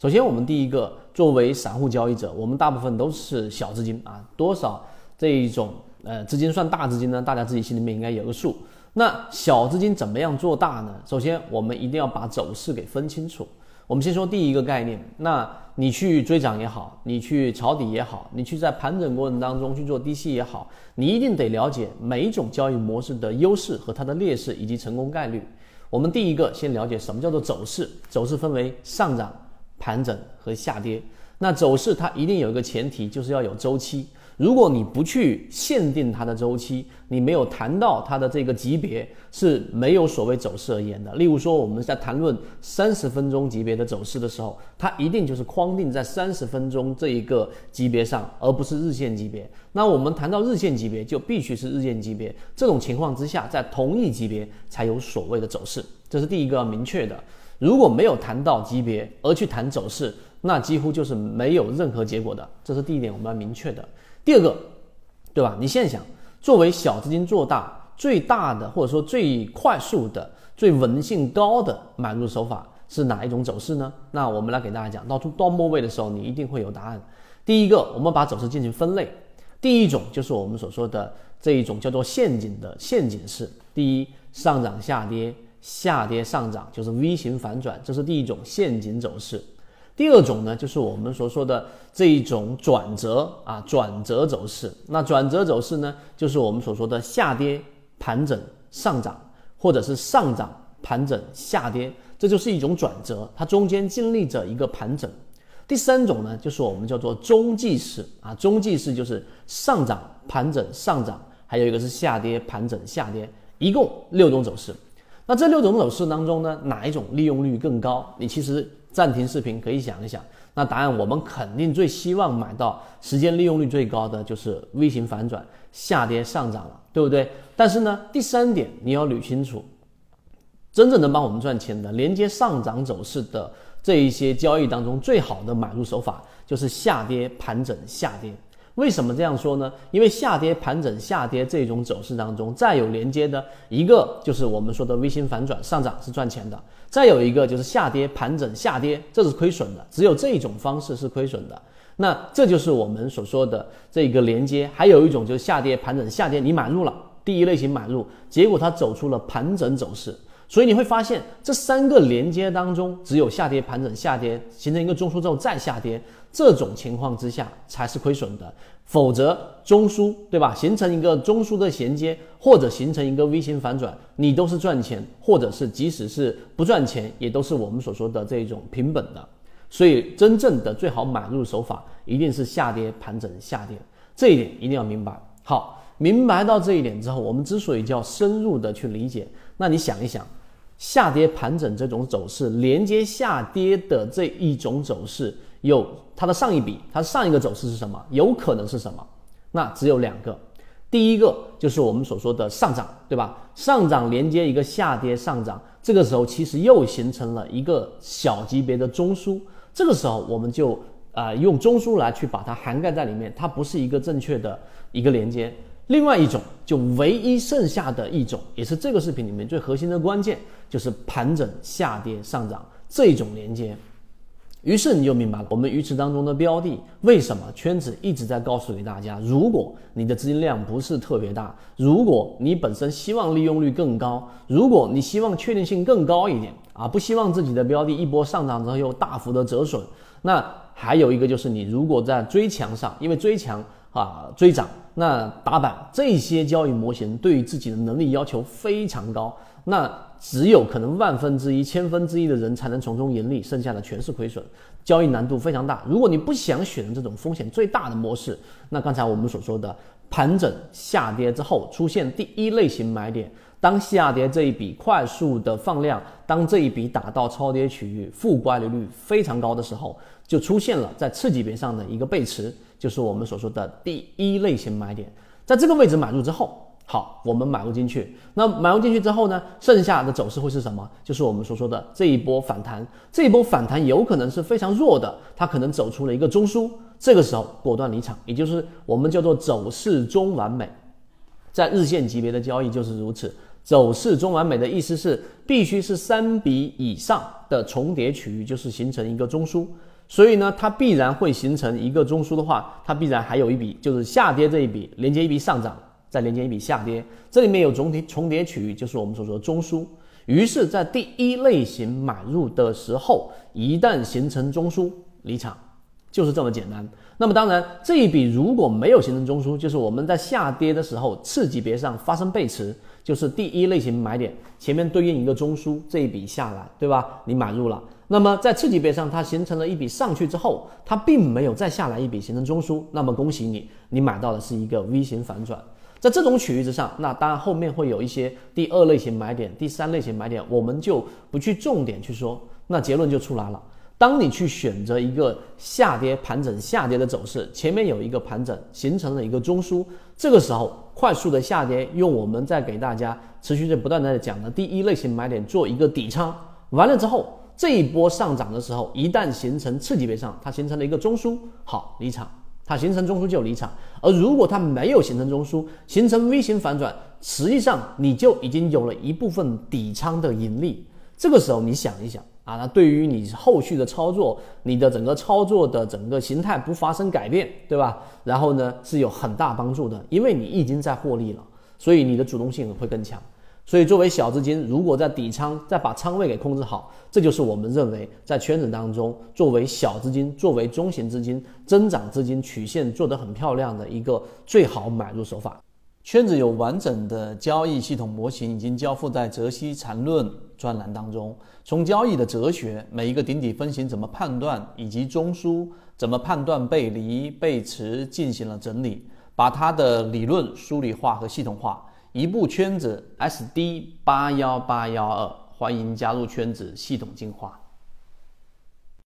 首先，我们第一个作为散户交易者，我们大部分都是小资金啊，多少这一种呃资金算大资金呢？大家自己心里面应该有个数。那小资金怎么样做大呢？首先，我们一定要把走势给分清楚。我们先说第一个概念，那你去追涨也好，你去抄底也好，你去在盘整过程当中去做低吸也好，你一定得了解每一种交易模式的优势和它的劣势以及成功概率。我们第一个先了解什么叫做走势，走势分为上涨。盘整和下跌，那走势它一定有一个前提，就是要有周期。如果你不去限定它的周期，你没有谈到它的这个级别，是没有所谓走势而言的。例如说，我们在谈论三十分钟级别的走势的时候，它一定就是框定在三十分钟这一个级别上，而不是日线级别。那我们谈到日线级别，就必须是日线级别。这种情况之下，在同一级别才有所谓的走势，这是第一个明确的。如果没有谈到级别而去谈走势，那几乎就是没有任何结果的。这是第一点，我们要明确的。第二个，对吧？你现在想，作为小资金做大最大的或者说最快速的、最稳性高的买入手法是哪一种走势呢？那我们来给大家讲，到到末位的时候，你一定会有答案。第一个，我们把走势进行分类。第一种就是我们所说的这一种叫做陷阱的陷阱式。第一，上涨下跌。下跌上涨就是 V 型反转，这是第一种陷阱走势。第二种呢，就是我们所说的这一种转折啊，转折走势。那转折走势呢，就是我们所说的下跌盘整上涨，或者是上涨盘整下跌，这就是一种转折，它中间经历着一个盘整。第三种呢，就是我们叫做中继式啊，中继式就是上涨盘整上涨，还有一个是下跌盘整下跌，一共六种走势。那这六种走势当中呢，哪一种利用率更高？你其实暂停视频可以想一想。那答案我们肯定最希望买到时间利用率最高的就是 V 型反转下跌上涨了，对不对？但是呢，第三点你要捋清楚，真正能帮我们赚钱的连接上涨走势的这一些交易当中，最好的买入手法就是下跌盘整下跌。为什么这样说呢？因为下跌盘整下跌这种走势当中，再有连接的一个就是我们说的 V 型反转上涨是赚钱的，再有一个就是下跌盘整下跌，这是亏损的。只有这种方式是亏损的。那这就是我们所说的这个连接。还有一种就是下跌盘整下跌，你买入了第一类型买入，结果它走出了盘整走势。所以你会发现，这三个连接当中，只有下跌、盘整、下跌形成一个中枢之后再下跌，这种情况之下才是亏损的。否则，中枢对吧，形成一个中枢的衔接，或者形成一个 V 型反转，你都是赚钱，或者是即使是不赚钱，也都是我们所说的这种平本的。所以，真正的最好买入手法一定是下跌、盘整、下跌，这一点一定要明白。好，明白到这一点之后，我们之所以叫深入的去理解，那你想一想。下跌盘整这种走势，连接下跌的这一种走势，有它的上一笔，它上一个走势是什么？有可能是什么？那只有两个，第一个就是我们所说的上涨，对吧？上涨连接一个下跌上涨，这个时候其实又形成了一个小级别的中枢，这个时候我们就啊用中枢来去把它涵盖在里面，它不是一个正确的一个连接。另外一种，就唯一剩下的一种，也是这个视频里面最核心的关键，就是盘整下跌上涨这种连接。于是你就明白了，我们鱼池当中的标的为什么圈子一直在告诉给大家：如果你的资金量不是特别大，如果你本身希望利用率更高，如果你希望确定性更高一点啊，不希望自己的标的一波上涨之后又大幅的折损，那还有一个就是你如果在追强上，因为追强。啊，追涨那打板这些交易模型对于自己的能力要求非常高，那只有可能万分之一、千分之一的人才能从中盈利，剩下的全是亏损，交易难度非常大。如果你不想选这种风险最大的模式，那刚才我们所说的盘整下跌之后出现第一类型买点，当下跌这一笔快速的放量，当这一笔打到超跌区域，负乖离率非常高的时候，就出现了在次级别上的一个背驰。就是我们所说的第一类型买点，在这个位置买入之后，好，我们买入进去。那买入进去之后呢，剩下的走势会是什么？就是我们所说的这一波反弹。这一波反弹有可能是非常弱的，它可能走出了一个中枢，这个时候果断离场，也就是我们叫做走势中完美。在日线级别的交易就是如此，走势中完美的意思是必须是三笔以上的重叠区域，就是形成一个中枢。所以呢，它必然会形成一个中枢的话，它必然还有一笔就是下跌这一笔连接一笔上涨，再连接一笔下跌，这里面有总体重叠区域，就是我们所说的中枢。于是，在第一类型买入的时候，一旦形成中枢，离场，就是这么简单。那么当然，这一笔如果没有形成中枢，就是我们在下跌的时候次级别上发生背驰。就是第一类型买点前面对应一个中枢，这一笔下来，对吧？你买入了，那么在次级别上它形成了一笔上去之后，它并没有再下来一笔形成中枢，那么恭喜你，你买到的是一个 V 型反转。在这种区域之上，那当然后面会有一些第二类型买点、第三类型买点，我们就不去重点去说，那结论就出来了。当你去选择一个下跌盘整下跌的走势，前面有一个盘整形成了一个中枢，这个时候快速的下跌，用我们在给大家持续在不断的讲的第一类型买点做一个底仓，完了之后这一波上涨的时候，一旦形成次级别上它形成了一个中枢，好离场，它形成中枢就离场。而如果它没有形成中枢，形成 V 型反转，实际上你就已经有了一部分底仓的盈利。这个时候你想一想。啊，那对于你后续的操作，你的整个操作的整个形态不发生改变，对吧？然后呢是有很大帮助的，因为你已经在获利了，所以你的主动性会更强。所以作为小资金，如果在底仓再把仓位给控制好，这就是我们认为在圈子当中作为小资金、作为中型资金、增长资金曲线做得很漂亮的一个最好买入手法。圈子有完整的交易系统模型，已经交付在《泽西缠论》专栏当中。从交易的哲学，每一个顶底分型怎么判断，以及中枢怎么判断背离背驰，进行了整理，把它的理论梳理化和系统化。一部圈子 SD 八幺八幺二，欢迎加入圈子，系统进化。